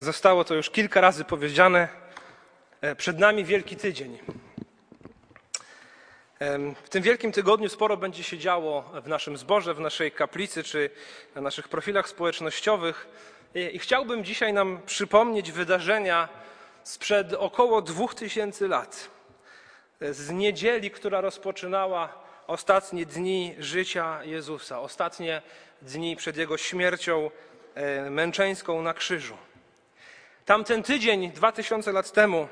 Zostało to już kilka razy powiedziane. E, Przed nami Wielki Tydzień. W tym Wielkim Tygodniu sporo będzie się działo w naszym zborze, w naszej kaplicy czy na naszych profilach społecznościowych. I i chciałbym dzisiaj nam przypomnieć wydarzenia sprzed około dwóch tysięcy lat. E, Z niedzieli, która rozpoczynała ostatnie dni życia Jezusa, ostatnie dni przed Jego śmiercią e, męczeńską na krzyżu. Tamten tydzień, dwa tysiące lat temu,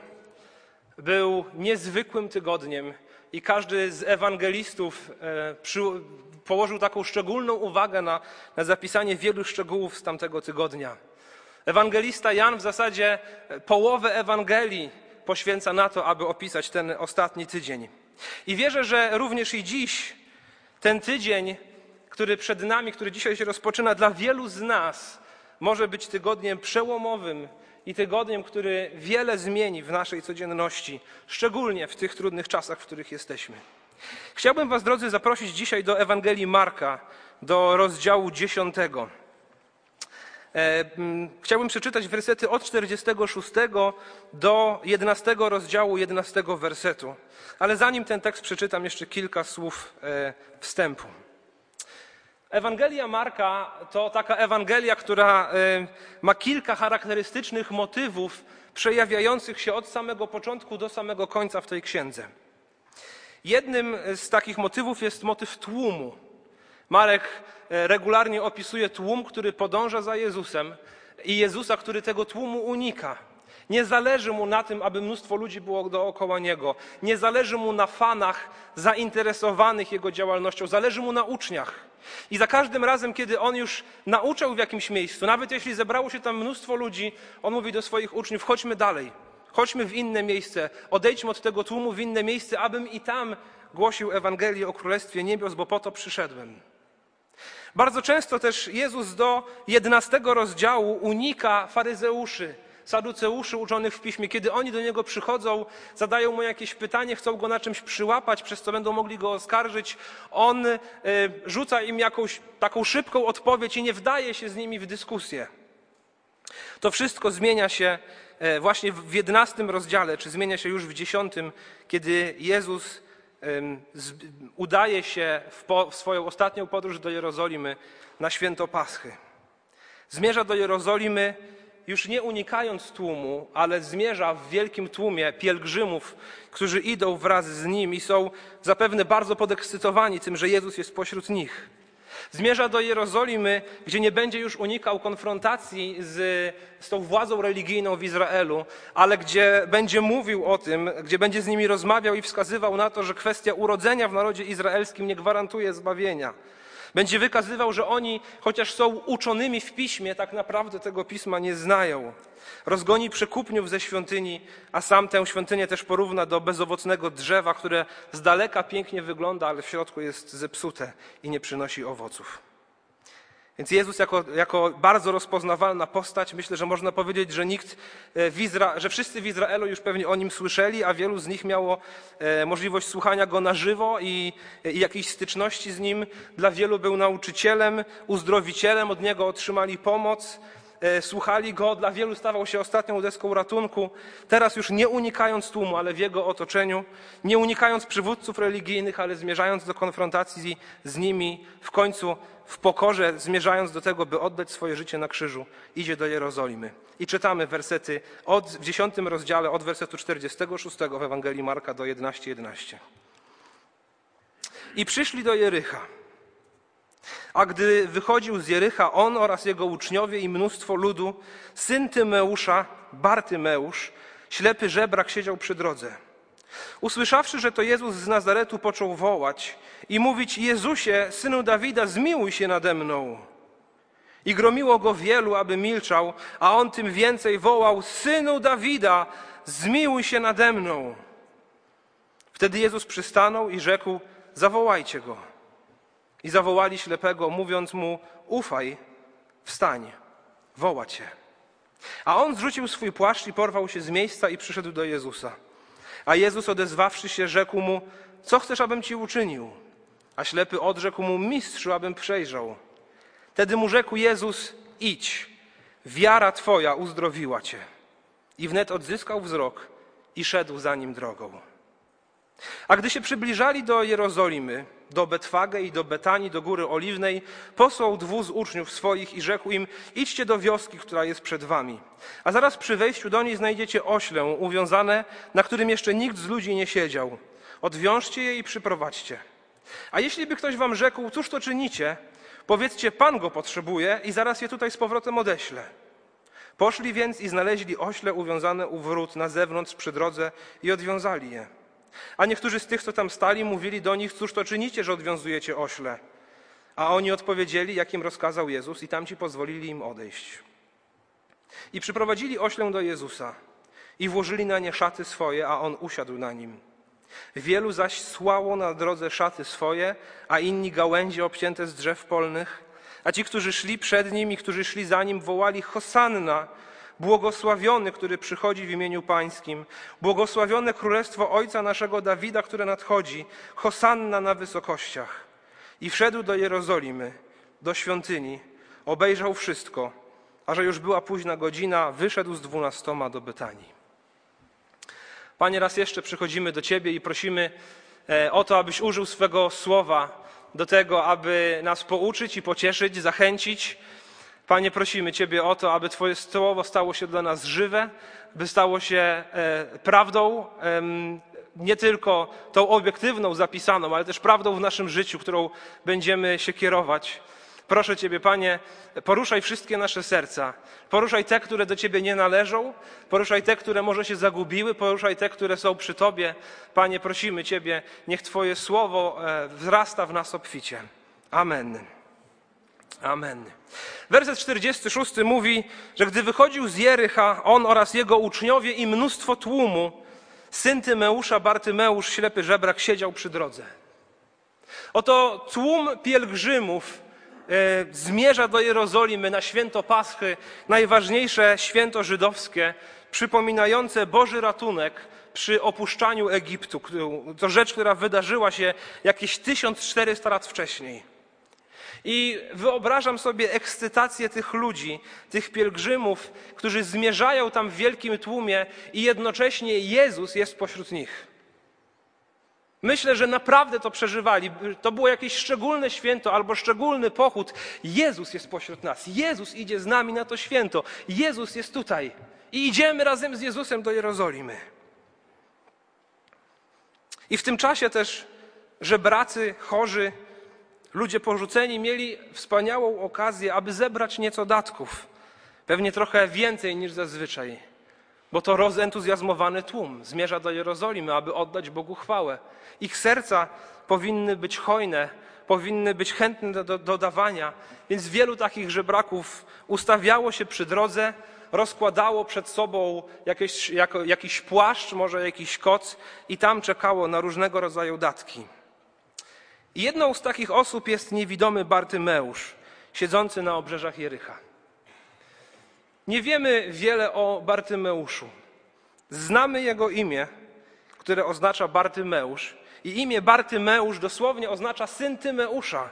był niezwykłym tygodniem i każdy z ewangelistów e, przy, położył taką szczególną uwagę na, na zapisanie wielu szczegółów z tamtego tygodnia. Ewangelista Jan w zasadzie połowę Ewangelii poświęca na to, aby opisać ten ostatni tydzień. I wierzę, że również i dziś ten tydzień, który przed nami, który dzisiaj się rozpoczyna, dla wielu z nas może być tygodniem przełomowym i tygodniem, który wiele zmieni w naszej codzienności, szczególnie w tych trudnych czasach, w których jesteśmy. Chciałbym Was, drodzy, zaprosić dzisiaj do Ewangelii Marka, do rozdziału 10. E, Chciałbym przeczytać wersety od 46 do 11 rozdziału 11 wersetu. Ale zanim ten tekst przeczytam, jeszcze kilka słów e, wstępu. Ewangelia Marka to taka Ewangelia, która e, ma kilka charakterystycznych motywów przejawiających się od samego początku do samego końca w tej księdze. Jednym z takich motywów jest motyw tłumu. Marek e, regularnie opisuje tłum, który podąża za Jezusem i Jezusa, który tego tłumu unika. Nie zależy mu na tym, aby mnóstwo ludzi było dookoła niego. Nie zależy mu na fanach zainteresowanych jego działalnością. Zależy mu na uczniach. I za każdym razem, kiedy on już nauczał w jakimś miejscu, nawet jeśli zebrało się tam mnóstwo ludzi, on mówi do swoich uczniów: chodźmy dalej, chodźmy w inne miejsce, odejdźmy od tego tłumu w inne miejsce, abym i tam głosił Ewangelię o Królestwie Niebios, bo po to przyszedłem. Bardzo często też Jezus do 11 rozdziału unika faryzeuszy, saduceuszy uczonych w piśmie. Kiedy oni do niego przychodzą, zadają mu jakieś pytanie, chcą go na czymś przyłapać, przez co będą mogli go oskarżyć, on y, rzuca im jakąś taką szybką odpowiedź i nie wdaje się z nimi w dyskusję. To wszystko zmienia się e, właśnie w 11 rozdziale, czy zmienia się już w 10, kiedy Jezus udaje się w swoją ostatnią podróż do Jerozolimy na święto Paschy. Zmierza do Jerozolimy już nie unikając tłumu, ale zmierza w wielkim tłumie pielgrzymów, którzy idą wraz z nim i są zapewne bardzo podekscytowani tym, że Jezus jest pośród nich. Zmierza do Jerozolimy, gdzie nie będzie już unikał konfrontacji z, z tą władzą religijną w Izraelu, ale gdzie będzie mówił o tym, gdzie będzie z nimi rozmawiał i wskazywał na to, że kwestia urodzenia w narodzie izraelskim nie gwarantuje zbawienia. Będzie wykazywał, że oni, chociaż są uczonymi w piśmie, tak naprawdę tego pisma nie znają. Rozgoni przekupniów ze świątyni, a sam tę świątynię też porówna do bezowocnego drzewa, które z daleka pięknie wygląda, ale w środku jest zepsute i nie przynosi owoców. Więc Jezus jako, jako bardzo rozpoznawalna postać, myślę, że można powiedzieć, że nikt e, w Izra- że wszyscy w Izraelu już pewnie o nim słyszeli, a wielu z nich miało e, możliwość słuchania go na żywo i, i jakiejś styczności z nim. Dla wielu był nauczycielem, uzdrowicielem, od niego otrzymali pomoc, słuchali go, dla wielu stawał się ostatnią deską ratunku. Teraz już nie unikając tłumu, ale w jego otoczeniu, nie unikając przywódców religijnych, ale zmierzając do konfrontacji z nimi, w końcu w pokorze, zmierzając do tego, by oddać swoje życie na krzyżu, idzie do Jerozolimy. I czytamy wersety od, w 10 rozdziale od wersetu 46 w Ewangelii Marka do 11:11. 11. I przyszli do Jericha. A gdy wychodził z Jericha on oraz jego uczniowie i mnóstwo ludu, syn Tymeusza, Bartymeusz, ślepy żebrak siedział przy drodze. Usłyszawszy, że to Jezus z Nazaretu, począł wołać i mówić: Jezusie, synu Dawida, zmiłuj się nade mną. I gromiło go wielu, aby milczał, a on tym więcej wołał: Synu Dawida, zmiłuj się nade mną. Wtedy Jezus przystanął i rzekł: Zawołajcie go. I zawołali ślepego, mówiąc mu: Ufaj, wstań, woła cię. A on zrzucił swój płaszcz i porwał się z miejsca i przyszedł do Jezusa. A Jezus odezwawszy się, rzekł mu: Co chcesz, abym ci uczynił? A ślepy odrzekł mu: Mistrzu, abym przejrzał. Wtedy mu rzekł Jezus: Idź, wiara twoja uzdrowiła cię. I wnet odzyskał wzrok i szedł za nim drogą. A gdy się przybliżali do Jerozolimy, do Betwagę i do Betanii, do Góry Oliwnej, posłał dwóch z uczniów swoich i rzekł im, idźcie do wioski, która jest przed wami. A zaraz przy wejściu do niej znajdziecie oślę uwiązane, na którym jeszcze nikt z ludzi nie siedział. Odwiążcie je i przyprowadźcie. A jeśli by ktoś wam rzekł, cóż to czynicie, powiedzcie, Pan go potrzebuje i zaraz je tutaj z powrotem odeślę. Poszli więc i znaleźli ośle uwiązane u wrót na zewnątrz przy drodze i odwiązali je. A niektórzy z tych, co tam stali, mówili do nich, cóż to czynicie, że odwiązujecie ośle? A oni odpowiedzieli, jak im rozkazał Jezus i tamci pozwolili im odejść. I przyprowadzili oślę do Jezusa i włożyli na nie szaty swoje, a on usiadł na nim. Wielu zaś słało na drodze szaty swoje, a inni gałęzie obcięte z drzew polnych. A ci, którzy szli przed nim i którzy szli za nim, wołali Hosanna, Błogosławiony, który przychodzi w imieniu Pańskim. Błogosławione królestwo Ojca naszego Dawida, które nadchodzi. Hosanna na wysokościach. I wszedł do Jerozolimy, do świątyni, obejrzał wszystko, a że już była późna godzina, wyszedł z dwunastoma do Betanii. Panie, raz jeszcze przychodzimy do Ciebie i prosimy e, o to, abyś użył swego słowa do tego, aby nas pouczyć i pocieszyć, zachęcić, Panie, prosimy Ciebie o to, aby Twoje słowo stało się dla nas żywe, by stało się e, prawdą, nie tylko tą obiektywną, zapisaną, ale też prawdą w naszym życiu, którą będziemy się kierować. Proszę Ciebie, Panie, poruszaj wszystkie nasze serca. Poruszaj te, które do Ciebie nie należą, poruszaj te, które może się zagubiły, poruszaj te, które są przy Tobie. Panie, prosimy Ciebie, niech Twoje słowo e, wzrasta w nas obficie. Amen. Amen. Werset 46 mówi, że gdy wychodził z Jericha, on oraz jego uczniowie i mnóstwo tłumu, syn Tymeusza, Bartymeusz, ślepy żebrak, siedział przy drodze. Oto tłum pielgrzymów e, zmierza do Jerozolimy na święto Paschy, najważniejsze święto żydowskie, przypominające Boży ratunek przy opuszczaniu Egiptu. To rzecz, która wydarzyła się jakieś 1400 lat wcześniej. I wyobrażam sobie ekscytację tych ludzi, tych pielgrzymów, którzy zmierzają tam w wielkim tłumie i jednocześnie Jezus jest pośród nich. Myślę, że naprawdę to przeżywali. To było jakieś szczególne święto albo szczególny pochód. Jezus jest pośród nas. Jezus idzie z nami na to święto. Jezus jest tutaj. I idziemy razem z Jezusem do Jerozolimy. I w tym czasie też żebracy, chorzy, ludzie porzuceni mieli wspaniałą okazję, aby zebrać nieco datków. Pewnie trochę więcej niż zazwyczaj, bo to rozentuzjazmowany tłum zmierza do Jerozolimy, aby oddać Bogu chwałę. Ich serca powinny być hojne, powinny być chętne do, do, do dawania, więc wielu takich żebraków ustawiało się przy drodze, rozkładało przed sobą jakieś, jako, jakiś płaszcz, może jakiś koc i tam czekało na różnego rodzaju datki. Jedną z takich osób jest niewidomy Bartymeusz, siedzący na obrzeżach Jericha. Nie wiemy wiele o Bartymeuszu. Znamy jego imię, które oznacza Bartymeusz. I imię Bartymeusz dosłownie oznacza syn Tymeusza.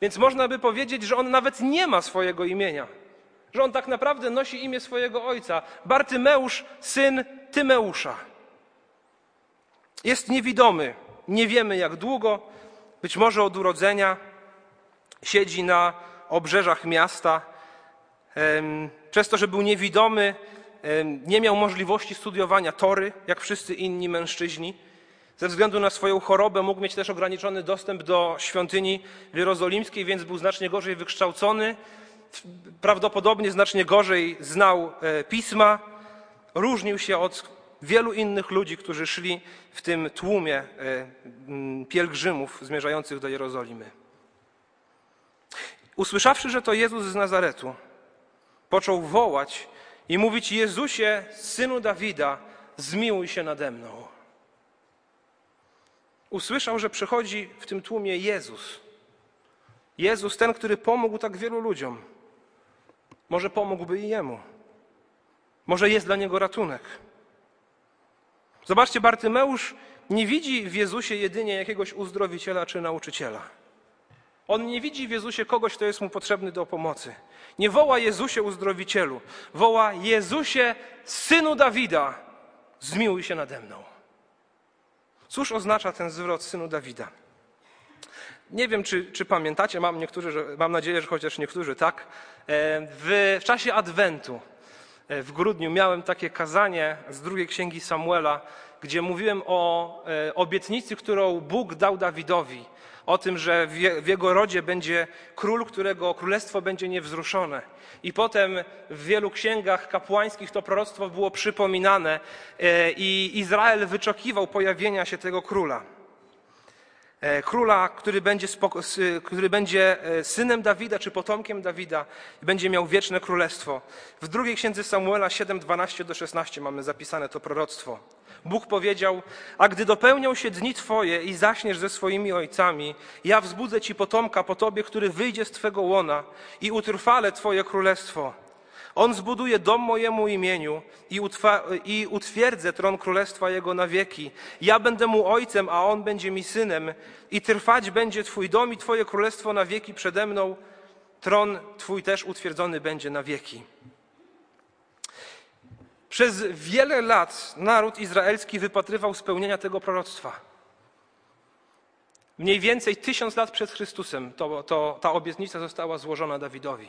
Więc można by powiedzieć, że on nawet nie ma swojego imienia. Że on tak naprawdę nosi imię swojego ojca. Bartymeusz, syn Tymeusza. Jest niewidomy. Nie wiemy jak długo, być może od urodzenia siedzi na obrzeżach miasta. Przez to, że był niewidomy, nie miał możliwości studiowania tory, jak wszyscy inni mężczyźni. Ze względu na swoją chorobę mógł mieć też ograniczony dostęp do świątyni jerozolimskiej, więc był znacznie gorzej wykształcony. Prawdopodobnie znacznie gorzej znał e, pisma. Różnił się od wielu innych ludzi, którzy szli w tym tłumie e, pielgrzymów zmierzających do Jerozolimy. Usłyszawszy, że to Jezus z Nazaretu, począł wołać i mówić: Jezusie, synu Dawida, zmiłuj się nade mną. Usłyszał, że przychodzi w tym tłumie Jezus. Jezus, ten, który pomógł tak wielu ludziom. Może pomógłby i jemu. Może jest dla niego ratunek. Zobaczcie, Bartymeusz nie widzi w Jezusie jedynie jakiegoś uzdrowiciela czy nauczyciela. On nie widzi w Jezusie kogoś, kto jest mu potrzebny do pomocy. Nie woła Jezusie uzdrowicielu, woła Jezusie, synu Dawida, zmiłuj się nade mną. Cóż oznacza ten zwrot synu Dawida? Nie wiem, czy, czy pamiętacie, mam, niektórzy, że, mam nadzieję, że chociaż niektórzy tak. E, w, w czasie Adwentu w grudniu miałem takie kazanie z drugiej księgi Samuela, gdzie mówiłem o e, obietnicy, którą Bóg dał Dawidowi. O tym, że w jego rodzie będzie król, którego królestwo będzie niewzruszone. I potem w wielu księgach kapłańskich to proroctwo było przypominane i Izrael wyczekiwał pojawienia się tego króla. E, króla, który będzie, który będzie e, synem Dawida czy potomkiem Dawida i będzie miał wieczne królestwo. W drugiej księdze Samuela 7, 12 do 16 mamy zapisane to proroctwo. Bóg powiedział, a gdy dopełnią się dni Twoje i zaśniesz ze swoimi ojcami, ja wzbudzę Ci potomka po Tobie, który wyjdzie z Twego łona i utrwalę Twoje królestwo. On zbuduje dom mojemu imieniu i, utwierdzę tron królestwa jego na wieki. Ja będę mu ojcem, a on będzie mi synem i trwać będzie twój dom i twoje królestwo na wieki przede mną. Tron twój też utwierdzony będzie na wieki. Przez wiele lat naród izraelski wypatrywał spełnienia tego proroctwa. Mniej więcej tysiąc lat przed Chrystusem to, to, ta obietnica została złożona Dawidowi.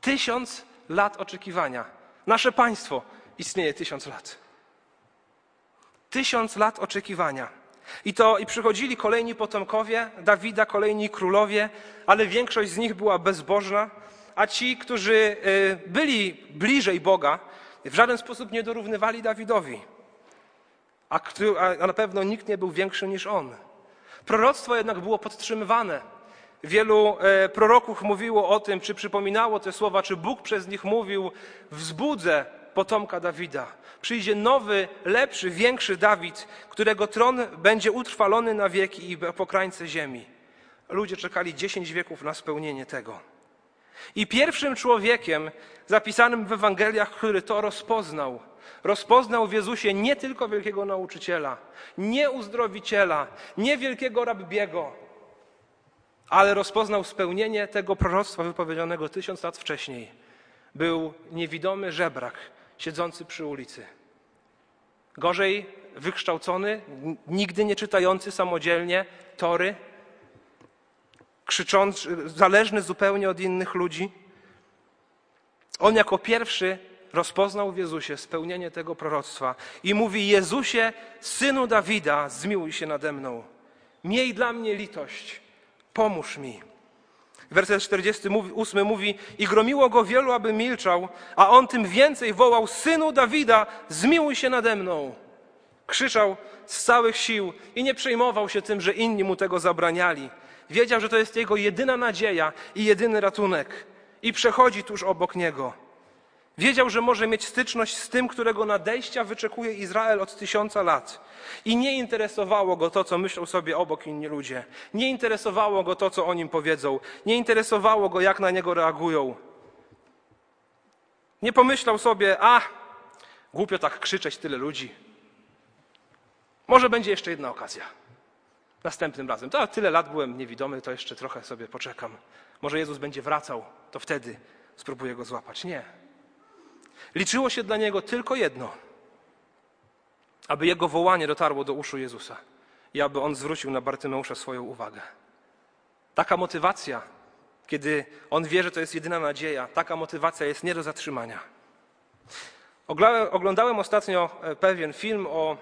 Tysiąc lat oczekiwania. Nasze państwo istnieje tysiąc lat. Tysiąc lat oczekiwania. I to i przychodzili kolejni potomkowie Dawida, kolejni królowie, ale większość z nich była bezbożna, a ci, którzy y, byli bliżej Boga, w żaden sposób nie dorównywali Dawidowi. A, a na pewno nikt nie był większy niż on. Proroctwo jednak było podtrzymywane. Wielu e, proroków mówiło o tym, czy przypominało te słowa, czy Bóg przez nich mówił: Wzbudzę potomka Dawida. Przyjdzie nowy, lepszy, większy Dawid, którego tron będzie utrwalony na wieki i po krańce ziemi. Ludzie czekali dziesięć wieków na spełnienie tego. I pierwszym człowiekiem zapisanym w Ewangeliach, który to rozpoznał, rozpoznał w Jezusie nie tylko wielkiego nauczyciela, nie uzdrowiciela, nie wielkiego rabbiego, ale rozpoznał spełnienie tego proroctwa wypowiedzianego tysiąc lat wcześniej. Był niewidomy żebrak siedzący przy ulicy. Gorzej wykształcony, nigdy nie czytający samodzielnie tory, krzyczący, zależny zupełnie od innych ludzi. On jako pierwszy rozpoznał w Jezusie spełnienie tego proroctwa i mówi: Jezusie, synu Dawida, zmiłuj się nade mną. Miej dla mnie litość pomóż mi. Werset 48 mówi: I gromiło go wielu, aby milczał, a on tym więcej wołał: Synu Dawida, zmiłuj się nade mną. Krzyczał z całych sił i nie przejmował się tym, że inni mu tego zabraniali. Wiedział, że to jest jego jedyna nadzieja i jedyny ratunek, i przechodzi tuż obok niego. Wiedział, że może mieć styczność z tym, którego nadejścia wyczekuje Izrael od tysiąca lat. I nie interesowało go to, co myślą sobie obok inni ludzie. Nie interesowało go to, co o nim powiedzą. Nie interesowało go, jak na niego reagują. Nie pomyślał sobie, a głupio tak krzyczeć tyle ludzi. Może będzie jeszcze jedna okazja. Następnym razem. To tyle lat byłem niewidomy, to jeszcze trochę sobie poczekam. Może Jezus będzie wracał, to wtedy spróbuję go złapać. Nie. Liczyło się dla niego tylko jedno: aby jego wołanie dotarło do uszu Jezusa i aby on zwrócił na Bartymeusza swoją uwagę. Taka motywacja, kiedy on wie, że to jest jedyna nadzieja, taka motywacja jest nie do zatrzymania. Oglądałem ostatnio e, pewien film o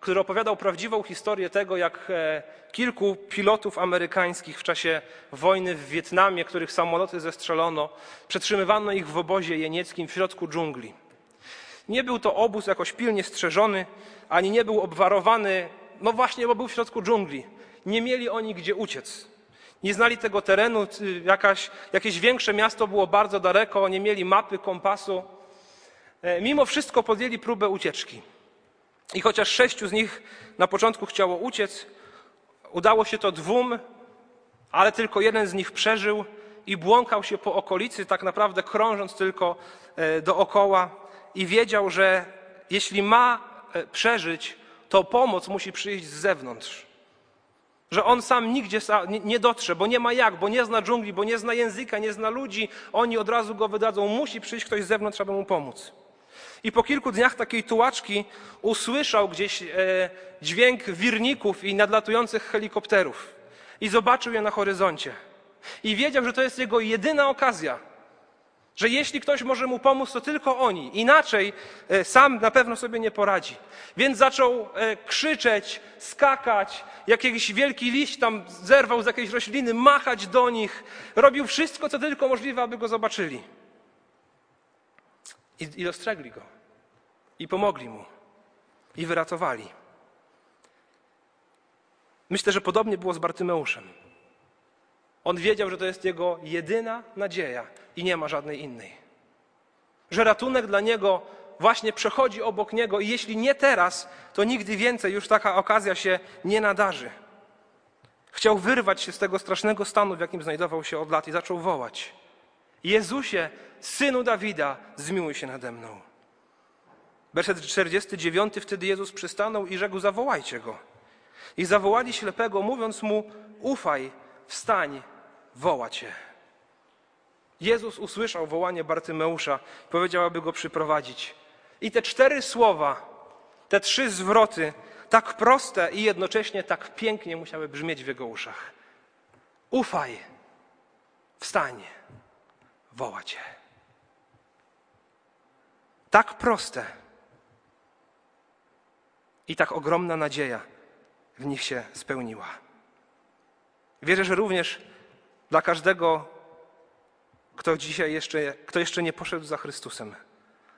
który opowiadał prawdziwą historię tego, jak e, kilku pilotów amerykańskich w czasie wojny w Wietnamie, których samoloty zestrzelono, przetrzymywano ich w obozie jenieckim w środku dżungli. Nie był to obóz jakoś pilnie strzeżony, ani nie był obwarowany, no właśnie, bo był w środku dżungli. Nie mieli oni gdzie uciec. Nie znali tego terenu, jakaś, jakieś większe miasto było bardzo daleko, nie mieli mapy, kompasu. E, mimo wszystko podjęli próbę ucieczki. I chociaż sześciu z nich na początku chciało uciec, udało się to dwóm, ale tylko jeden z nich przeżył i błąkał się po okolicy, tak naprawdę krążąc tylko e, dookoła i wiedział, że jeśli ma e, przeżyć, to pomoc musi przyjść z zewnątrz. Że on sam nigdzie nie dotrze, bo nie ma jak, bo nie zna dżungli, bo nie zna języka, nie zna ludzi. Oni od razu go wydadzą. Musi przyjść ktoś z zewnątrz, aby mu pomóc. I po kilku dniach takiej tułaczki usłyszał gdzieś e, dźwięk wirników i nadlatujących helikopterów. I zobaczył je na horyzoncie. I wiedział, że to jest jego jedyna okazja. Że jeśli ktoś może mu pomóc, to tylko oni. Inaczej e, sam na pewno sobie nie poradzi. Więc zaczął e, krzyczeć, skakać, jakiś wielki liść tam zerwał z jakiejś rośliny, machać do nich. Robił wszystko, co tylko możliwe, aby go zobaczyli. I, i dostrzegli go. I pomogli mu. I wyratowali. Myślę, że podobnie było z Bartymeuszem. On wiedział, że to jest jego jedyna nadzieja i nie ma żadnej innej. Że ratunek dla niego właśnie przechodzi obok niego i jeśli nie teraz, to nigdy więcej już taka okazja się nie nadarzy. Chciał wyrwać się z tego strasznego stanu, w jakim znajdował się od lat i zaczął wołać: Jezusie, synu Dawida, zmiłuj się nade mną. Werset 49. Wtedy Jezus przystanął i rzekł: Zawołajcie go. I zawołali ślepego, mówiąc mu: Ufaj, wstań, woła cię. Jezus usłyszał wołanie Bartymeusza powiedział, aby go przyprowadzić. I te cztery słowa, te trzy zwroty, tak proste i jednocześnie tak pięknie musiały brzmieć w jego uszach. Ufaj, wstań, woła cię. Tak proste i tak ogromna nadzieja w nich się spełniła. Wierzę, że również dla każdego, kto dzisiaj jeszcze, kto jeszcze nie poszedł za Chrystusem,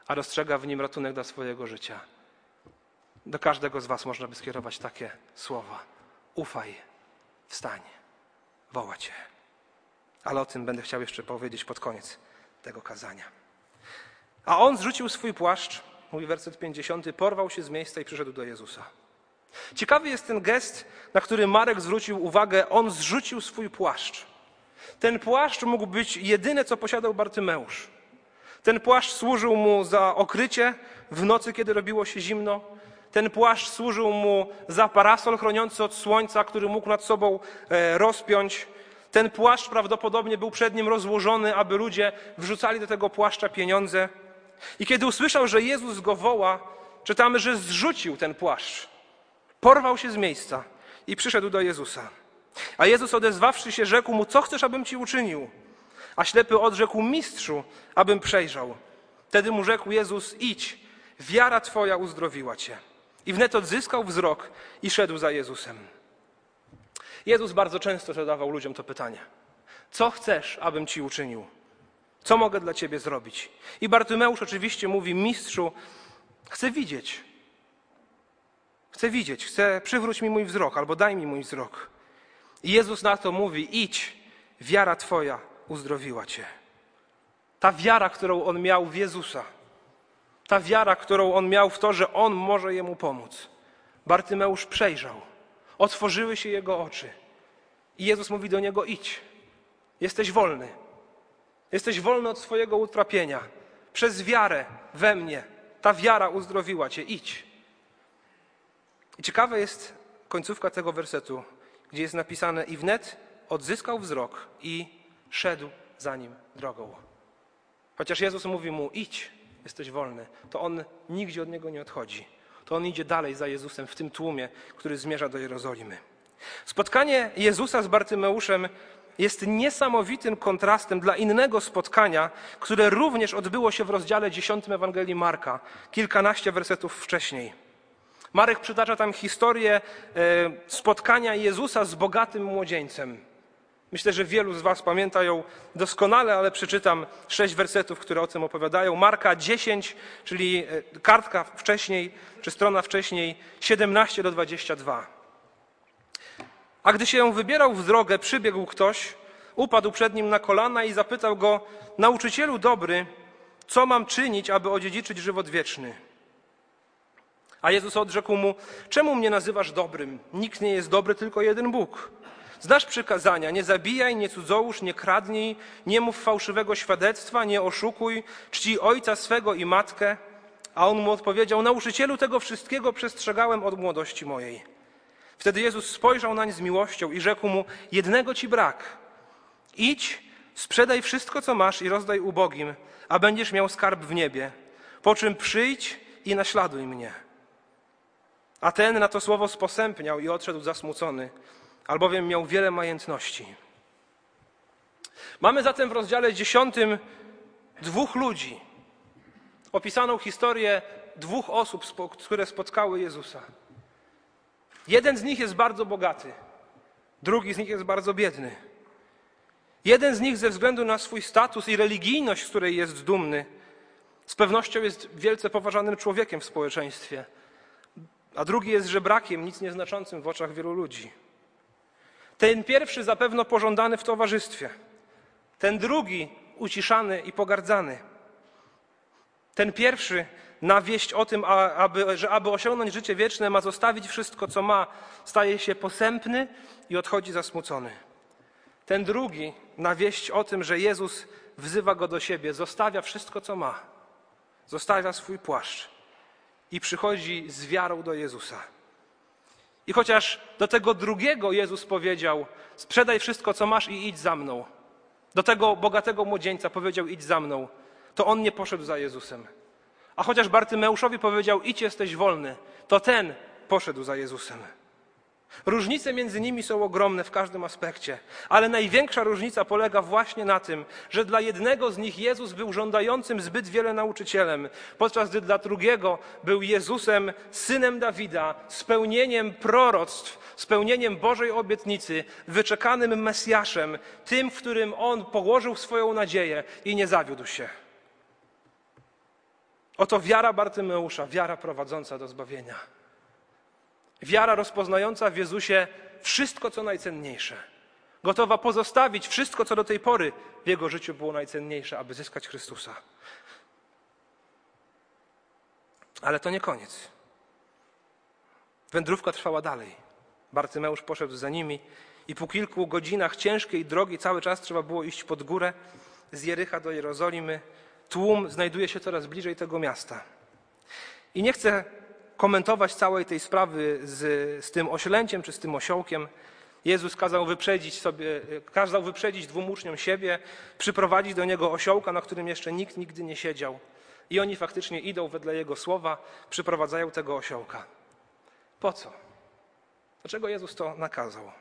a dostrzega w nim ratunek dla swojego życia, do każdego z Was można by skierować takie słowa. Ufaj, wstań, woła Cię. Ale o tym będę chciał jeszcze powiedzieć pod koniec tego kazania. A on zrzucił swój płaszcz, mówi werset 50, porwał się z miejsca i przyszedł do Jezusa. Ciekawy jest ten gest, na który Marek zwrócił uwagę. On zrzucił swój płaszcz. Ten płaszcz mógł być jedyne, co posiadał Bartymeusz. Ten płaszcz służył mu za okrycie w nocy, kiedy robiło się zimno. Ten płaszcz służył mu za parasol chroniący od słońca, który mógł nad sobą e, rozpiąć. Ten płaszcz prawdopodobnie był przed nim rozłożony, aby ludzie wrzucali do tego płaszcza pieniądze. I kiedy usłyszał, że Jezus go woła, czytamy, że zrzucił ten płaszcz. Porwał się z miejsca i przyszedł do Jezusa. A Jezus odezwawszy się, rzekł mu: Co chcesz, abym ci uczynił? A ślepy odrzekł: Mistrzu, abym przejrzał. Wtedy mu rzekł Jezus: Idź, wiara twoja uzdrowiła cię. I wnet odzyskał wzrok i szedł za Jezusem. Jezus bardzo często zadawał ludziom to pytanie: Co chcesz, abym ci uczynił? Co mogę dla ciebie zrobić? I Bartymeusz oczywiście mówi: Mistrzu, chcę widzieć. Chcę widzieć, chcę, przywróć mi mój wzrok, albo daj mi mój wzrok. I Jezus na to mówi: idź, wiara Twoja uzdrowiła Cię. Ta wiara, którą on miał w Jezusa, ta wiara, którą on miał w to, że on może jemu pomóc. Bartymeusz przejrzał, otworzyły się jego oczy. I Jezus mówi do niego: idź, jesteś wolny. Jesteś wolny od swojego utrapienia. Przez wiarę we mnie. Ta wiara uzdrowiła cię. Idź. I ciekawa jest końcówka tego wersetu, gdzie jest napisane: I wnet odzyskał wzrok i szedł za nim drogą. Chociaż Jezus mówi mu: idź, jesteś wolny, to on nigdzie od niego nie odchodzi. To on idzie dalej za Jezusem w tym tłumie, który zmierza do Jerozolimy. Spotkanie Jezusa z Bartymeuszem jest niesamowitym kontrastem dla innego spotkania, które również odbyło się w rozdziale 10 Ewangelii Marka, kilkanaście wersetów wcześniej. Marek przytacza tam historię e, spotkania Jezusa z bogatym młodzieńcem. Myślę, że wielu z Was pamięta ją doskonale, ale przeczytam sześć wersetów, które o tym opowiadają. Marka 10, czyli e, kartka wcześniej, czy strona wcześniej, 17 do 22. A gdy się wybierał w drogę, przybiegł ktoś, upadł przed nim na kolana i zapytał go: Nauczycielu dobry, co mam czynić, aby odziedziczyć żywot wieczny? A Jezus odrzekł mu: Czemu mnie nazywasz dobrym? Nikt nie jest dobry, tylko jeden Bóg. Znasz przykazania: nie zabijaj, nie cudzołóż, nie kradnij, nie mów fałszywego świadectwa, nie oszukuj, czci ojca swego i matkę. A on mu odpowiedział: Nauczycielu tego wszystkiego przestrzegałem od młodości mojej. Wtedy Jezus spojrzał nań z miłością i rzekł mu: Jednego ci brak. Idź, sprzedaj wszystko, co masz i rozdaj ubogim, a będziesz miał skarb w niebie. Po czym przyjdź i naśladuj mnie. A ten na to słowo sposępniał i odszedł zasmucony, albowiem miał wiele majętności. Mamy zatem w rozdziale dziesiątym dwóch ludzi, opisaną historię dwóch osób, które spotkały Jezusa. Jeden z nich jest bardzo bogaty, drugi z nich jest bardzo biedny. Jeden z nich ze względu na swój status i religijność, z której jest dumny, z pewnością jest wielce poważanym człowiekiem w społeczeństwie, a drugi jest żebrakiem, nic nieznaczącym w oczach wielu ludzi. Ten pierwszy zapewne pożądany w towarzystwie, ten drugi uciszany i pogardzany. Ten pierwszy na wieść o tym, aby, że aby osiągnąć życie wieczne, ma zostawić wszystko, co ma, staje się posępny i odchodzi zasmucony. Ten drugi na wieść o tym, że Jezus wzywa go do siebie, zostawia wszystko, co ma, zostawia swój płaszcz i przychodzi z wiarą do Jezusa. I chociaż do tego drugiego Jezus powiedział: Sprzedaj wszystko, co masz i idź za mną. Do tego bogatego młodzieńca powiedział: Idź za mną. To on nie poszedł za Jezusem. A chociaż Bartymeuszowi powiedział: Idź, jesteś wolny, to ten poszedł za Jezusem. Różnice między nimi są ogromne w każdym aspekcie, ale największa różnica polega właśnie na tym, że dla jednego z nich Jezus był żądającym zbyt wiele nauczycielem, podczas gdy dla drugiego był Jezusem, synem Dawida, spełnieniem proroctw, spełnieniem Bożej obietnicy, wyczekanym Mesjaszem, tym, w którym on położył swoją nadzieję i nie zawiódł się. Oto wiara Bartymeusza, wiara prowadząca do zbawienia. Wiara rozpoznająca w Jezusie wszystko, co najcenniejsze. Gotowa pozostawić wszystko, co do tej pory w jego życiu było najcenniejsze, aby zyskać Chrystusa. Ale to nie koniec. Wędrówka trwała dalej. Bartymeusz poszedł za nimi i po kilku godzinach ciężkiej drogi cały czas trzeba było iść pod górę z Jericha do Jerozolimy. Tłum znajduje się coraz bliżej tego miasta. I nie chcę komentować całej tej sprawy z, z tym oślęciem czy z tym osiołkiem. Jezus kazał wyprzedzić sobie, kazał wyprzedzić dwóm uczniom siebie, przyprowadzić do niego osiołka, na którym jeszcze nikt nigdy nie siedział. I oni faktycznie idą wedle jego słowa, przyprowadzają tego osiołka. Po co? Dlaczego Jezus to nakazał?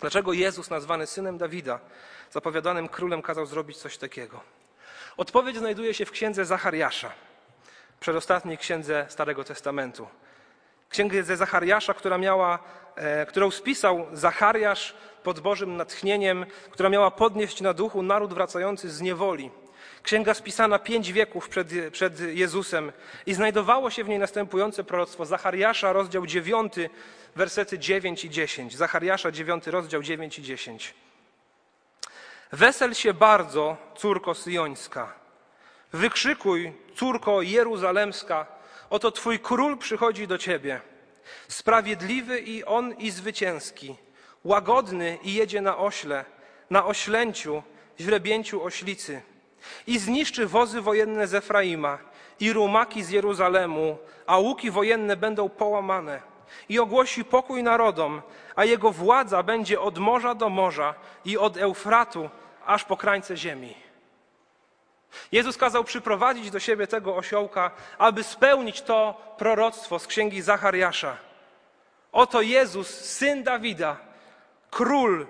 Dlaczego Jezus, nazwany synem Dawida, zapowiadanym królem, kazał zrobić coś takiego? Odpowiedź znajduje się w księdze Zachariasza przedostatniej księdze Starego Testamentu. Księgę Zachariasza, która miała, e, którą spisał Zachariasz pod Bożym natchnieniem, która miała podnieść na duchu naród wracający z niewoli. Księga spisana pięć wieków przed, przed Jezusem i znajdowało się w niej następujące proroctwo. Zachariasza, rozdział 9, wersety 9 i 10. Zachariasza, 9, rozdział 9 i 10. Wesel się bardzo, córko syjońska Wykrzykuj, córko Jeruzalemska, oto Twój król przychodzi do Ciebie. Sprawiedliwy i on i zwycięski, łagodny i jedzie na ośle, na oślęciu, źrebięciu oślicy. I zniszczy wozy wojenne z Efraima i rumaki z Jeruzalemu, a łuki wojenne będą połamane. I ogłosi pokój narodom, a jego władza będzie od morza do morza i od Eufratu aż po krańce ziemi. Jezus kazał przyprowadzić do siebie tego osiołka, aby spełnić to proroctwo z księgi Zachariasza. Oto Jezus, syn Dawida, król,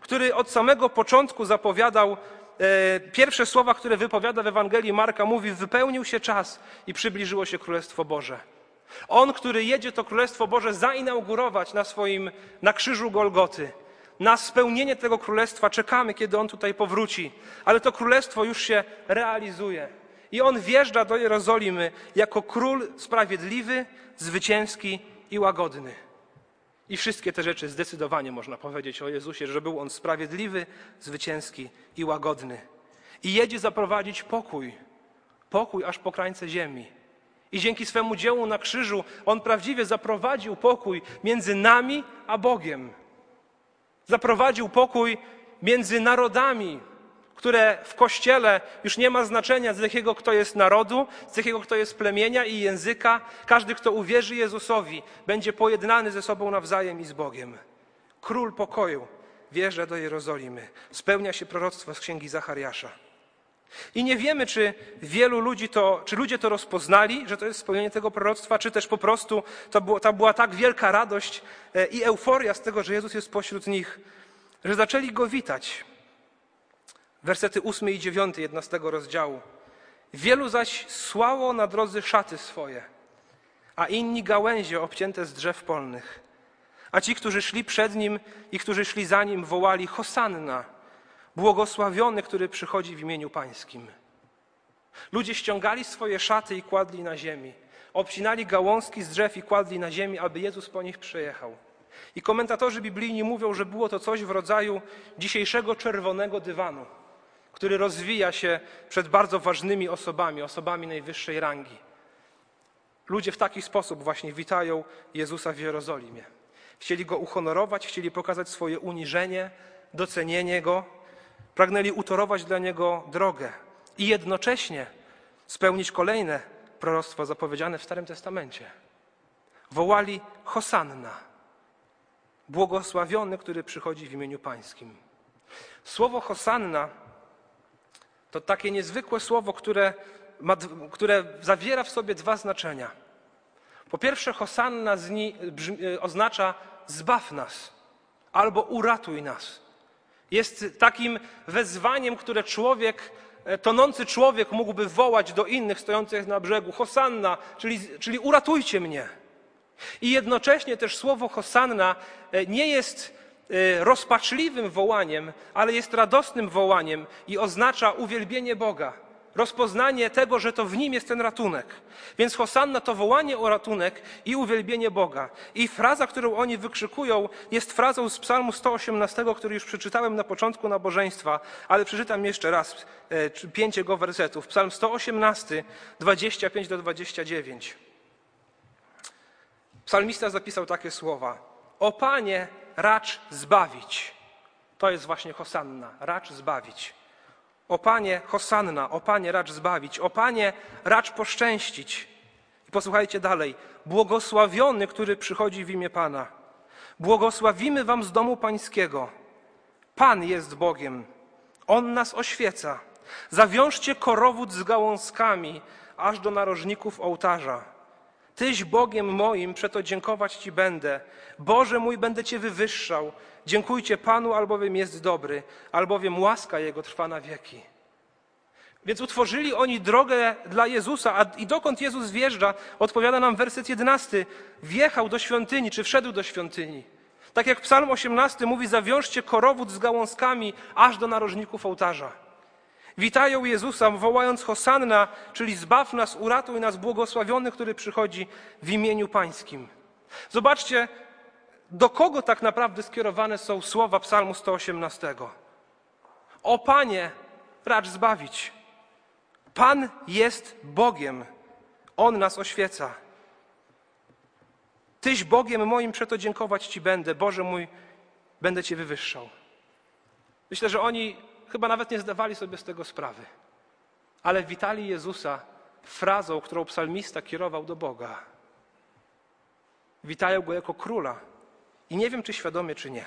który od samego początku zapowiadał e, pierwsze słowa, które wypowiada w Ewangelii Marka, mówi: Wypełnił się czas i przybliżyło się Królestwo Boże. On, który jedzie to Królestwo Boże zainaugurować na swoim, na krzyżu Golgoty. Na spełnienie tego królestwa czekamy, kiedy on tutaj powróci, ale to królestwo już się realizuje. I on wjeżdża do Jerozolimy jako król sprawiedliwy, zwycięski i łagodny. I wszystkie te rzeczy zdecydowanie można powiedzieć o Jezusie, że był on sprawiedliwy, zwycięski i łagodny. I jedzie zaprowadzić pokój, pokój aż po krańce ziemi. I dzięki swemu dziełu na krzyżu on prawdziwie zaprowadził pokój między nami a Bogiem. Zaprowadził pokój między narodami, które w kościele już nie ma znaczenia, z jakiego kto jest narodu, z jakiego kto jest plemienia i języka. Każdy, kto uwierzy Jezusowi, będzie pojednany ze sobą nawzajem i z Bogiem. Król pokoju wjeżdża do Jerozolimy. Spełnia się proroctwo z księgi Zachariasza. I nie wiemy, czy wielu ludzi to, czy ludzie to rozpoznali, że to jest spełnienie tego proroctwa, czy też po prostu to, było, to była tak wielka radość e, i euforia z tego, że Jezus jest pośród nich, że zaczęli go witać. Wersety 8 i 9 11 rozdziału. Wielu zaś słało na drodze szaty swoje, a inni gałęzie obcięte z drzew polnych. A ci, którzy szli przed nim i którzy szli za nim, wołali Hosanna, błogosławiony, który przychodzi w imieniu Pańskim. Ludzie ściągali swoje szaty i kładli na ziemi. Obcinali gałązki z drzew i kładli na ziemi, aby Jezus po nich przejechał. I komentatorzy biblijni mówią, że było to coś w rodzaju dzisiejszego czerwonego dywanu który rozwija się przed bardzo ważnymi osobami, osobami najwyższej rangi. Ludzie w taki sposób właśnie witają Jezusa w Jerozolimie. Chcieli go uhonorować, chcieli pokazać swoje uniżenie, docenienie go, pragnęli utorować dla niego drogę i jednocześnie spełnić kolejne proroctwo zapowiedziane w Starym Testamencie. Wołali Hosanna, błogosławiony, który przychodzi w imieniu Pańskim. Słowo Hosanna to takie niezwykłe słowo, które, ma, które zawiera w sobie dwa znaczenia. Po pierwsze, Hosanna e, oznacza zbaw nas albo uratuj nas. Jest takim wezwaniem, które człowiek, e, tonący człowiek mógłby wołać do innych stojących na brzegu. Hosanna, czyli, czyli uratujcie mnie. I jednocześnie też słowo Hosanna e, nie jest Y, rozpaczliwym wołaniem, ale jest radosnym wołaniem i oznacza uwielbienie Boga, rozpoznanie tego, że to w nim jest ten ratunek. Więc Hosanna to wołanie o ratunek i uwielbienie Boga. I fraza, którą oni wykrzykują, jest frazą z Psalmu 118, który już przeczytałem na początku nabożeństwa, ale przeczytam jeszcze raz y, pięć jego wersetów. Psalm 118, 25 do 29. Psalmista zapisał takie słowa: O Panie, racz zbawić. To jest właśnie Hosanna, racz zbawić. O Panie, Hosanna, o Panie, racz zbawić. O Panie, racz poszczęścić. I posłuchajcie dalej. Błogosławiony, który przychodzi w imię Pana. Błogosławimy Wam z domu Pańskiego. Pan jest Bogiem. On nas oświeca. Zawiążcie korowód z gałązkami, aż do narożników ołtarza. Tyś Bogiem moim, przeto dziękować Ci będę. Boże mój, będę Cię wywyższał. Dziękujcie Panu, albowiem jest dobry, albowiem łaska Jego trwa na wieki. Więc utworzyli oni drogę dla Jezusa, a i dokąd Jezus wjeżdża, odpowiada nam werset 11. Wjechał do świątyni, czy wszedł do świątyni. Tak jak Psalm 18 mówi, zawiążcie korowód z gałązkami aż do narożników ołtarza. Witają Jezusa, wołając Hosanna, czyli zbaw nas, uratuj nas, błogosławiony, który przychodzi w imieniu Pańskim. Zobaczcie, do kogo tak naprawdę skierowane są słowa Psalmu 118. O Panie, racz zbawić. Pan jest Bogiem. On nas oświeca. Tyś Bogiem moim, przeto dziękować Ci będę. Boże mój, będę Cię wywyższał. Myślę, że oni chyba nawet nie zdawali sobie z tego sprawy. Ale witali Jezusa frazą, którą psalmista kierował do Boga. Witają go jako króla. I nie wiem, czy świadomie, czy nie.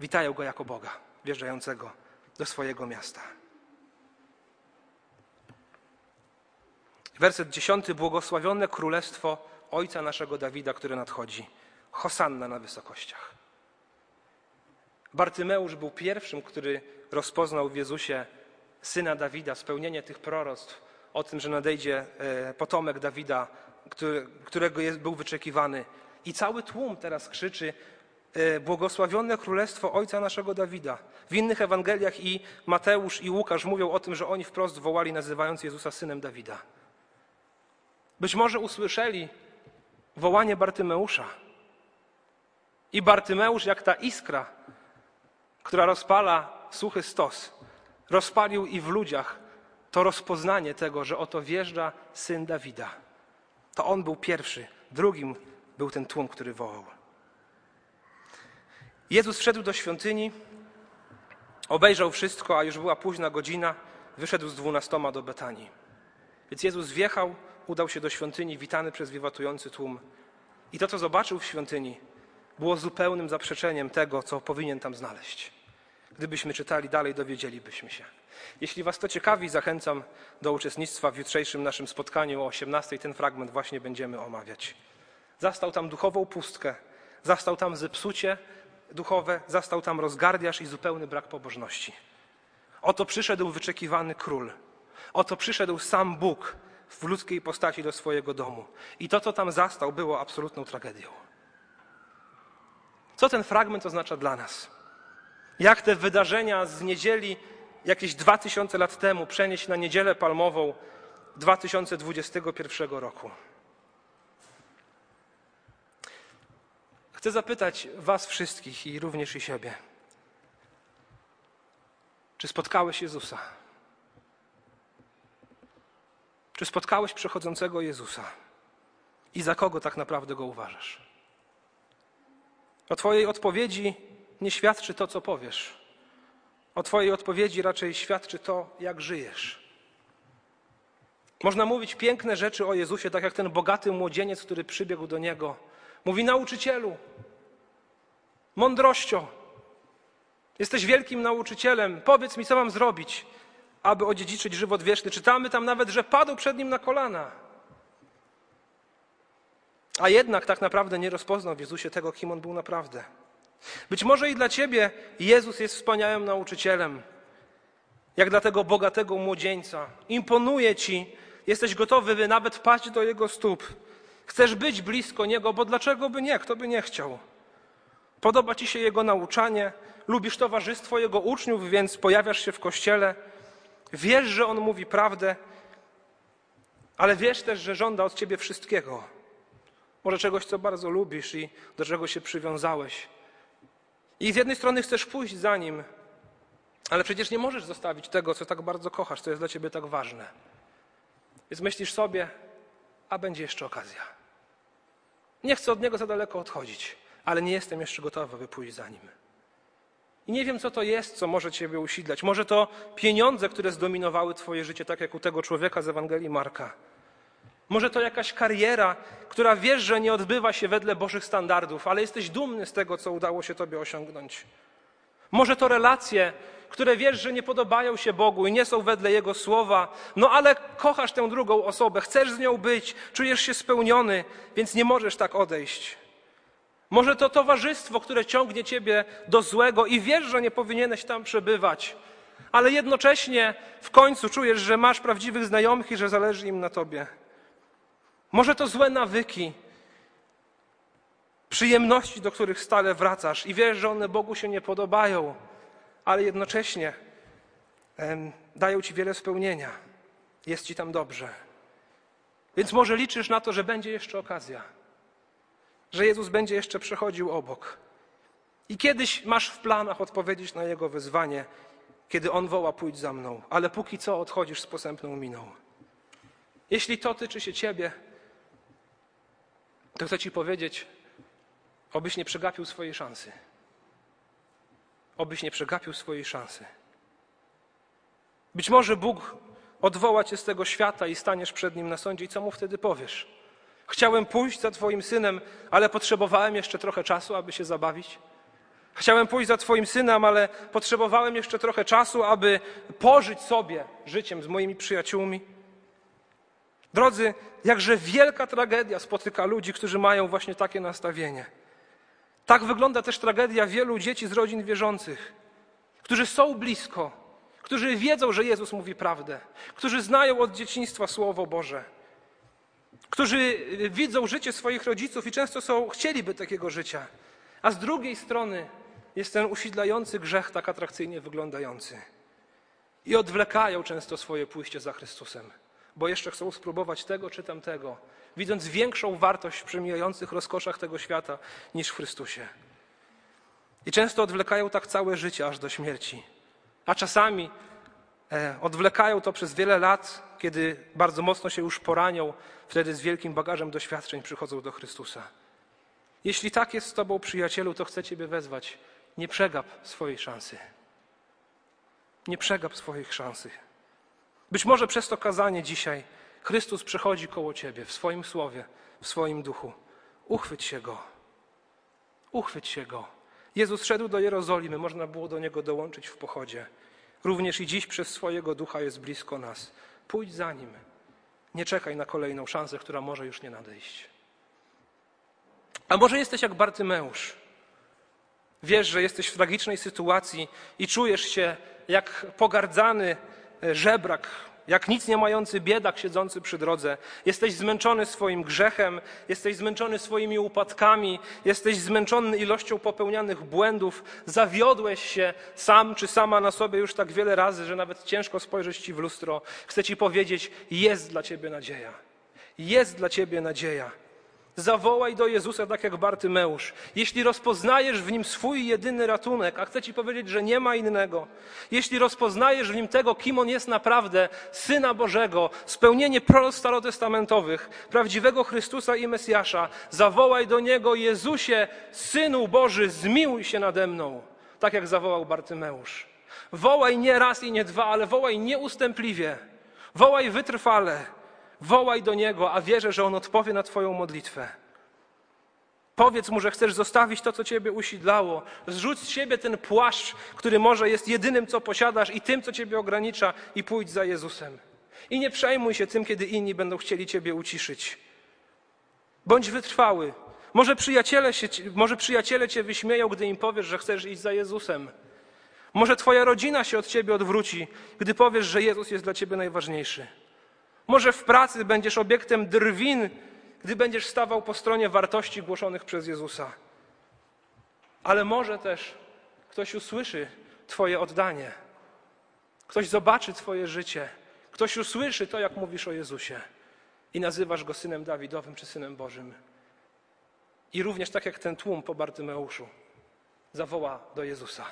Witają go jako Boga, wjeżdżającego do swojego miasta. Werset dziesiąty. Błogosławione królestwo Ojca naszego Dawida, które nadchodzi. Hosanna na wysokościach. Bartymeusz był pierwszym, który rozpoznał w Jezusie syna Dawida, spełnienie tych proroctw o tym, że nadejdzie e, potomek Dawida, którego był wyczekiwany. I cały tłum teraz krzyczy: e, Błogosławione królestwo ojca naszego Dawida. W innych Ewangeliach i Mateusz i Łukasz mówią o tym, że oni wprost wołali, nazywając Jezusa synem Dawida. Być może usłyszeli wołanie Bartymeusza. I Bartymeusz, jak ta iskra, która rozpala suchy stos, rozpalił i w ludziach to rozpoznanie tego, że oto wjeżdża syn Dawida. To on był pierwszy, drugim był ten tłum, który wołał. Jezus wszedł do świątyni Obejrzał wszystko, a już była późna godzina, wyszedł z dwunastoma do Betanii. Więc Jezus wjechał, udał się do świątyni, witany przez wiwatujący tłum. I to, co zobaczył w świątyni, było zupełnym zaprzeczeniem tego, co powinien tam znaleźć. Gdybyśmy czytali dalej, dowiedzielibyśmy się. Jeśli Was to ciekawi, zachęcam do uczestnictwa w jutrzejszym naszym spotkaniu o 18. Ten fragment właśnie będziemy omawiać. Zastał tam duchową pustkę, zastał tam zepsucie duchowe, zastał tam rozgardiaż i zupełny brak pobożności. Oto przyszedł wyczekiwany król. Oto przyszedł sam Bóg w ludzkiej postaci do swojego domu. I to, co tam zastał, było absolutną tragedią. Co ten fragment oznacza dla nas? Jak te wydarzenia z niedzieli jakieś dwa tysiące lat temu przenieść na niedzielę palmową 2021 roku? Chcę zapytać Was wszystkich i również i siebie. Czy spotkałeś Jezusa? Czy spotkałeś przechodzącego Jezusa? I za kogo tak naprawdę go uważasz? O Twojej odpowiedzi nie świadczy to, co powiesz. O Twojej odpowiedzi raczej świadczy to, jak żyjesz. Można mówić piękne rzeczy o Jezusie, tak jak ten bogaty młodzieniec, który przybiegł do niego. Mówi nauczycielu, mądrością. Jesteś wielkim nauczycielem. Powiedz mi, co mam zrobić, aby odziedziczyć żywot wieczny. Czytamy tam nawet, że padł przed nim na kolana. A jednak tak naprawdę nie rozpoznał w Jezusie tego, kim on był naprawdę. Być może i dla ciebie Jezus jest wspaniałym nauczycielem, jak dla tego bogatego młodzieńca. Imponuje ci, jesteś gotowy, by nawet paść do jego stóp. Chcesz być blisko niego, bo dlaczego by nie? Kto by nie chciał? Podoba ci się jego nauczanie, lubisz towarzystwo jego uczniów, więc pojawiasz się w kościele. Wiesz, że on mówi prawdę, ale wiesz też, że żąda od ciebie wszystkiego. Może czegoś, co bardzo lubisz i do czego się przywiązałeś. I z jednej strony chcesz pójść za nim, ale przecież nie możesz zostawić tego, co tak bardzo kochasz, co jest dla ciebie tak ważne. Więc myślisz sobie, a będzie jeszcze okazja. Nie chcę od niego za daleko odchodzić, ale nie jestem jeszcze gotowy, by pójść za nim. I nie wiem, co to jest, co może ciebie usidlać. Może to pieniądze, które zdominowały twoje życie, tak jak u tego człowieka z Ewangelii Marka. Może to jakaś kariera, która wiesz, że nie odbywa się wedle Bożych standardów, ale jesteś dumny z tego, co udało się Tobie osiągnąć. Może to relacje, które wiesz, że nie podobają się Bogu i nie są wedle Jego słowa, no ale kochasz tę drugą osobę, chcesz z nią być, czujesz się spełniony, więc nie możesz tak odejść. Może to towarzystwo, które ciągnie Ciebie do złego i wiesz, że nie powinieneś tam przebywać, ale jednocześnie w końcu czujesz, że masz prawdziwych znajomych i że zależy im na Tobie. Może to złe nawyki, przyjemności, do których stale wracasz i wiesz, że one Bogu się nie podobają, ale jednocześnie dają ci wiele spełnienia. Jest ci tam dobrze. Więc może liczysz na to, że będzie jeszcze okazja, że Jezus będzie jeszcze przechodził obok. I kiedyś masz w planach odpowiedzieć na Jego wezwanie, kiedy On woła, pójdź za mną, ale póki co odchodzisz z posępną miną. Jeśli to tyczy się Ciebie, to chcę Ci powiedzieć, obyś nie przegapił swojej szansy. Obyś nie przegapił swojej szansy. Być może Bóg odwoła Cię z tego świata i staniesz przed Nim na sądzie i co Mu wtedy powiesz? Chciałem pójść za Twoim synem, ale potrzebowałem jeszcze trochę czasu, aby się zabawić. Chciałem pójść za Twoim synem, ale potrzebowałem jeszcze trochę czasu, aby pożyć sobie życiem z moimi przyjaciółmi. Drodzy, jakże wielka tragedia spotyka ludzi, którzy mają właśnie takie nastawienie. Tak wygląda też tragedia wielu dzieci z rodzin wierzących, którzy są blisko, którzy wiedzą, że Jezus mówi prawdę, którzy znają od dzieciństwa Słowo Boże, którzy widzą życie swoich rodziców i często są, chcieliby takiego życia. A z drugiej strony jest ten usidlający grzech tak atrakcyjnie wyglądający. I odwlekają często swoje pójście za Chrystusem bo jeszcze chcą spróbować tego czy tamtego, widząc większą wartość w przemijających rozkoszach tego świata niż w Chrystusie. I często odwlekają tak całe życie aż do śmierci. A czasami e, odwlekają to przez wiele lat, kiedy bardzo mocno się już poranią, wtedy z wielkim bagażem doświadczeń przychodzą do Chrystusa. Jeśli tak jest z Tobą, przyjacielu, to chcę Ciebie wezwać. Nie przegap swojej szansy. Nie przegap swoich szansy. Być może przez to kazanie dzisiaj Chrystus przechodzi koło ciebie w swoim słowie, w swoim duchu. Uchwyć się go. Uchwyć się go. Jezus szedł do Jerozolimy, można było do niego dołączyć w pochodzie. Również i dziś przez swojego ducha jest blisko nas. Pójdź za nim. Nie czekaj na kolejną szansę, która może już nie nadejść. A może jesteś jak Bartymeusz. Wiesz, że jesteś w tragicznej sytuacji i czujesz się jak pogardzany żebrak, jak nic nie mający biedak siedzący przy drodze. Jesteś zmęczony swoim grzechem, jesteś zmęczony swoimi upadkami, jesteś zmęczony ilością popełnianych błędów, zawiodłeś się sam czy sama na sobie już tak wiele razy, że nawet ciężko spojrzeć ci w lustro. Chcę ci powiedzieć, jest dla ciebie nadzieja. Jest dla ciebie nadzieja. Zawołaj do Jezusa tak jak Bartymeusz. Jeśli rozpoznajesz w nim swój jedyny ratunek, a chcę ci powiedzieć, że nie ma innego, jeśli rozpoznajesz w nim tego, kim on jest naprawdę, Syna Bożego, spełnienie proroc starotestamentowych, prawdziwego Chrystusa i Mesjasza, zawołaj do niego Jezusie, Synu Boży, zmiłuj się nade mną, tak jak zawołał Bartymeusz. Wołaj nie raz i nie dwa, ale wołaj nieustępliwie. Wołaj wytrwale. Wołaj do Niego, a wierzę, że On odpowie na Twoją modlitwę. Powiedz Mu, że chcesz zostawić to, co Ciebie usidlało. Zrzuć z siebie ten płaszcz, który może jest jedynym, co posiadasz i tym, co Ciebie ogranicza i pójdź za Jezusem. I nie przejmuj się tym, kiedy inni będą chcieli Ciebie uciszyć. Bądź wytrwały. Może przyjaciele, się, może przyjaciele Cię wyśmieją, gdy im powiesz, że chcesz iść za Jezusem. Może Twoja rodzina się od Ciebie odwróci, gdy powiesz, że Jezus jest dla Ciebie najważniejszy. Może w pracy będziesz obiektem drwin, gdy będziesz stawał po stronie wartości głoszonych przez Jezusa. Ale może też ktoś usłyszy Twoje oddanie, ktoś zobaczy Twoje życie, ktoś usłyszy to, jak mówisz o Jezusie i nazywasz go synem Dawidowym czy synem Bożym. I również tak jak ten tłum po Bartymeuszu zawoła do Jezusa: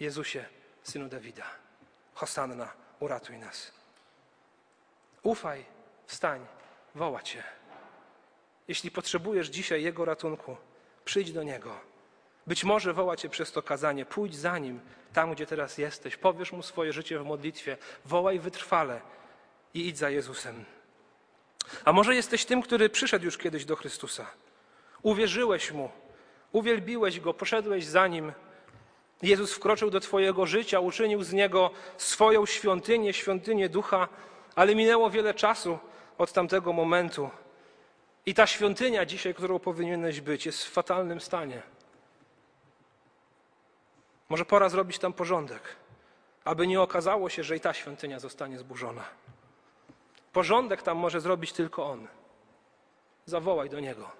Jezusie, synu Dawida, Hosanna, uratuj nas. Ufaj, wstań, woła Cię. Jeśli potrzebujesz dzisiaj Jego ratunku, przyjdź do Niego. Być może woła Cię przez to kazanie, pójdź za Nim, tam gdzie teraz jesteś, powiesz Mu swoje życie w modlitwie, wołaj wytrwale i idź za Jezusem. A może jesteś tym, który przyszedł już kiedyś do Chrystusa. Uwierzyłeś Mu, uwielbiłeś Go, poszedłeś za Nim. Jezus wkroczył do Twojego życia, uczynił z Niego swoją świątynię, świątynię Ducha, ale minęło wiele czasu od tamtego momentu. I ta świątynia dzisiaj, którą powinieneś być, jest w fatalnym stanie. Może pora zrobić tam porządek, aby nie okazało się, że i ta świątynia zostanie zburzona. Porządek tam może zrobić tylko On. Zawołaj do Niego.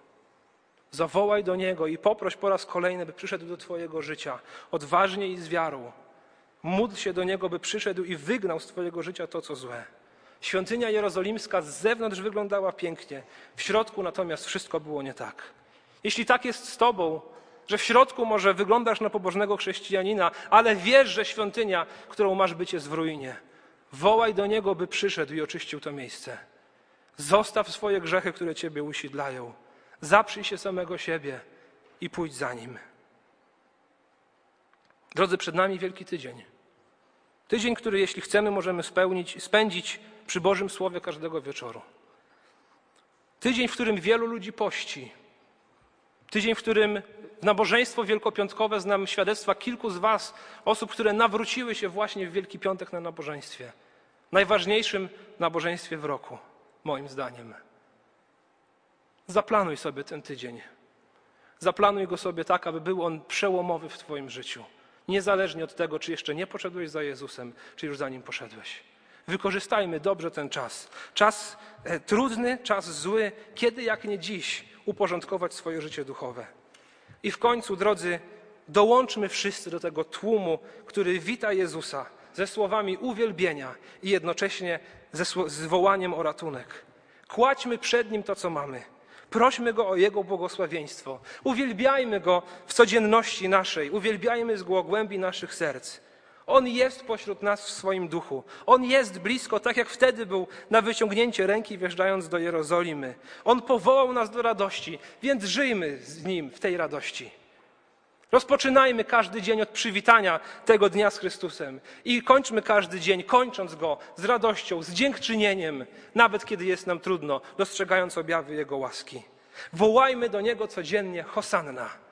Zawołaj do Niego i poproś po raz kolejny, by przyszedł do Twojego życia odważnie i z wiarą. Módl się do Niego, by przyszedł i wygnał z Twojego życia to, co złe. Świątynia jerozolimska z zewnątrz wyglądała pięknie, w środku natomiast wszystko było nie tak. Jeśli tak jest z Tobą, że w środku może wyglądasz na pobożnego chrześcijanina, ale wiesz, że świątynia, którą masz być, jest w ruinie, wołaj do Niego, by przyszedł i oczyścił to miejsce. Zostaw swoje grzechy, które Ciebie usidlają. Zaprzyj się samego siebie i pójdź za Nim. Drodzy, przed nami wielki tydzień. Tydzień, który jeśli chcemy, możemy spełnić, spędzić przy Bożym Słowie każdego wieczoru. Tydzień, w którym wielu ludzi pości. Tydzień, w którym w nabożeństwo wielkopiątkowe znam świadectwa kilku z Was, osób, które nawróciły się właśnie w Wielki Piątek na nabożeństwie. Najważniejszym nabożeństwie w roku, moim zdaniem. Zaplanuj sobie ten tydzień. Zaplanuj go sobie tak, aby był on przełomowy w Twoim życiu. Niezależnie od tego, czy jeszcze nie poszedłeś za Jezusem, czy już za nim poszedłeś. Wykorzystajmy dobrze ten czas. Czas e, trudny, czas zły, kiedy jak nie dziś uporządkować swoje życie duchowe. I w końcu, drodzy, dołączmy wszyscy do tego tłumu, który wita Jezusa ze słowami uwielbienia i jednocześnie ze z wołaniem o ratunek. Kładźmy przed Nim to, co mamy. Prośmy Go o Jego błogosławieństwo. Uwielbiajmy Go w codzienności naszej. Uwielbiajmy z głębi naszych serc. On jest pośród nas w swoim duchu. On jest blisko, tak jak wtedy był na wyciągnięcie ręki, wjeżdżając do Jerozolimy. On powołał nas do radości, więc żyjmy z Nim w tej radości. Rozpoczynajmy każdy dzień od przywitania tego dnia z Chrystusem i kończmy każdy dzień, kończąc go z radością, z dziękczynieniem, nawet kiedy jest nam trudno, dostrzegając objawy Jego łaski. Wołajmy do Niego codziennie Hosanna.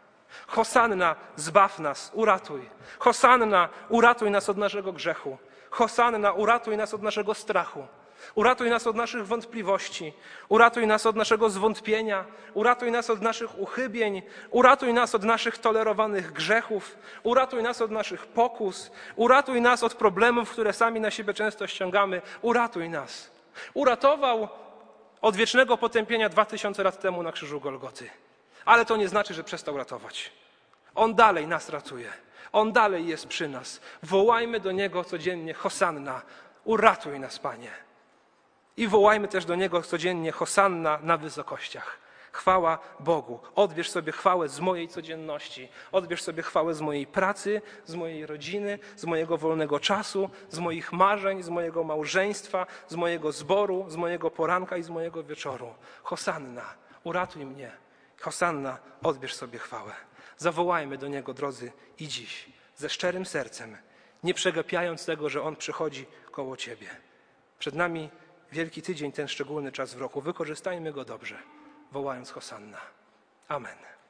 Hosanna, zbaw nas, uratuj. Hosanna, uratuj nas od naszego grzechu. Hosanna, uratuj nas od naszego strachu. Uratuj nas od naszych wątpliwości, uratuj nas od naszego zwątpienia, uratuj nas od naszych uchybień, uratuj nas od naszych tolerowanych grzechów, uratuj nas od naszych pokus, uratuj nas od problemów, które sami na siebie często ściągamy. Uratuj nas. Uratował od wiecznego potępienia dwa tysiące lat temu na krzyżu Golgoty. Ale to nie znaczy, że przestał ratować. On dalej nas ratuje. On dalej jest przy nas. Wołajmy do Niego codziennie Hosanna. Uratuj nas, Panie. I wołajmy też do Niego codziennie Hosanna na wysokościach. Chwała Bogu. Odbierz sobie chwałę z mojej codzienności. Odbierz sobie chwałę z mojej pracy, z mojej rodziny, z mojego wolnego czasu, z moich marzeń, z mojego małżeństwa, z mojego zboru, z mojego poranka i z mojego wieczoru. Hosanna, uratuj mnie. Hosanna, odbierz sobie chwałę. Zawołajmy do Niego, drodzy, i dziś, ze szczerym sercem, nie przegapiając tego, że On przychodzi koło Ciebie. Przed nami Wielki Tydzień, ten szczególny czas w roku. Wykorzystajmy go dobrze, wołając Hosanna. Amen.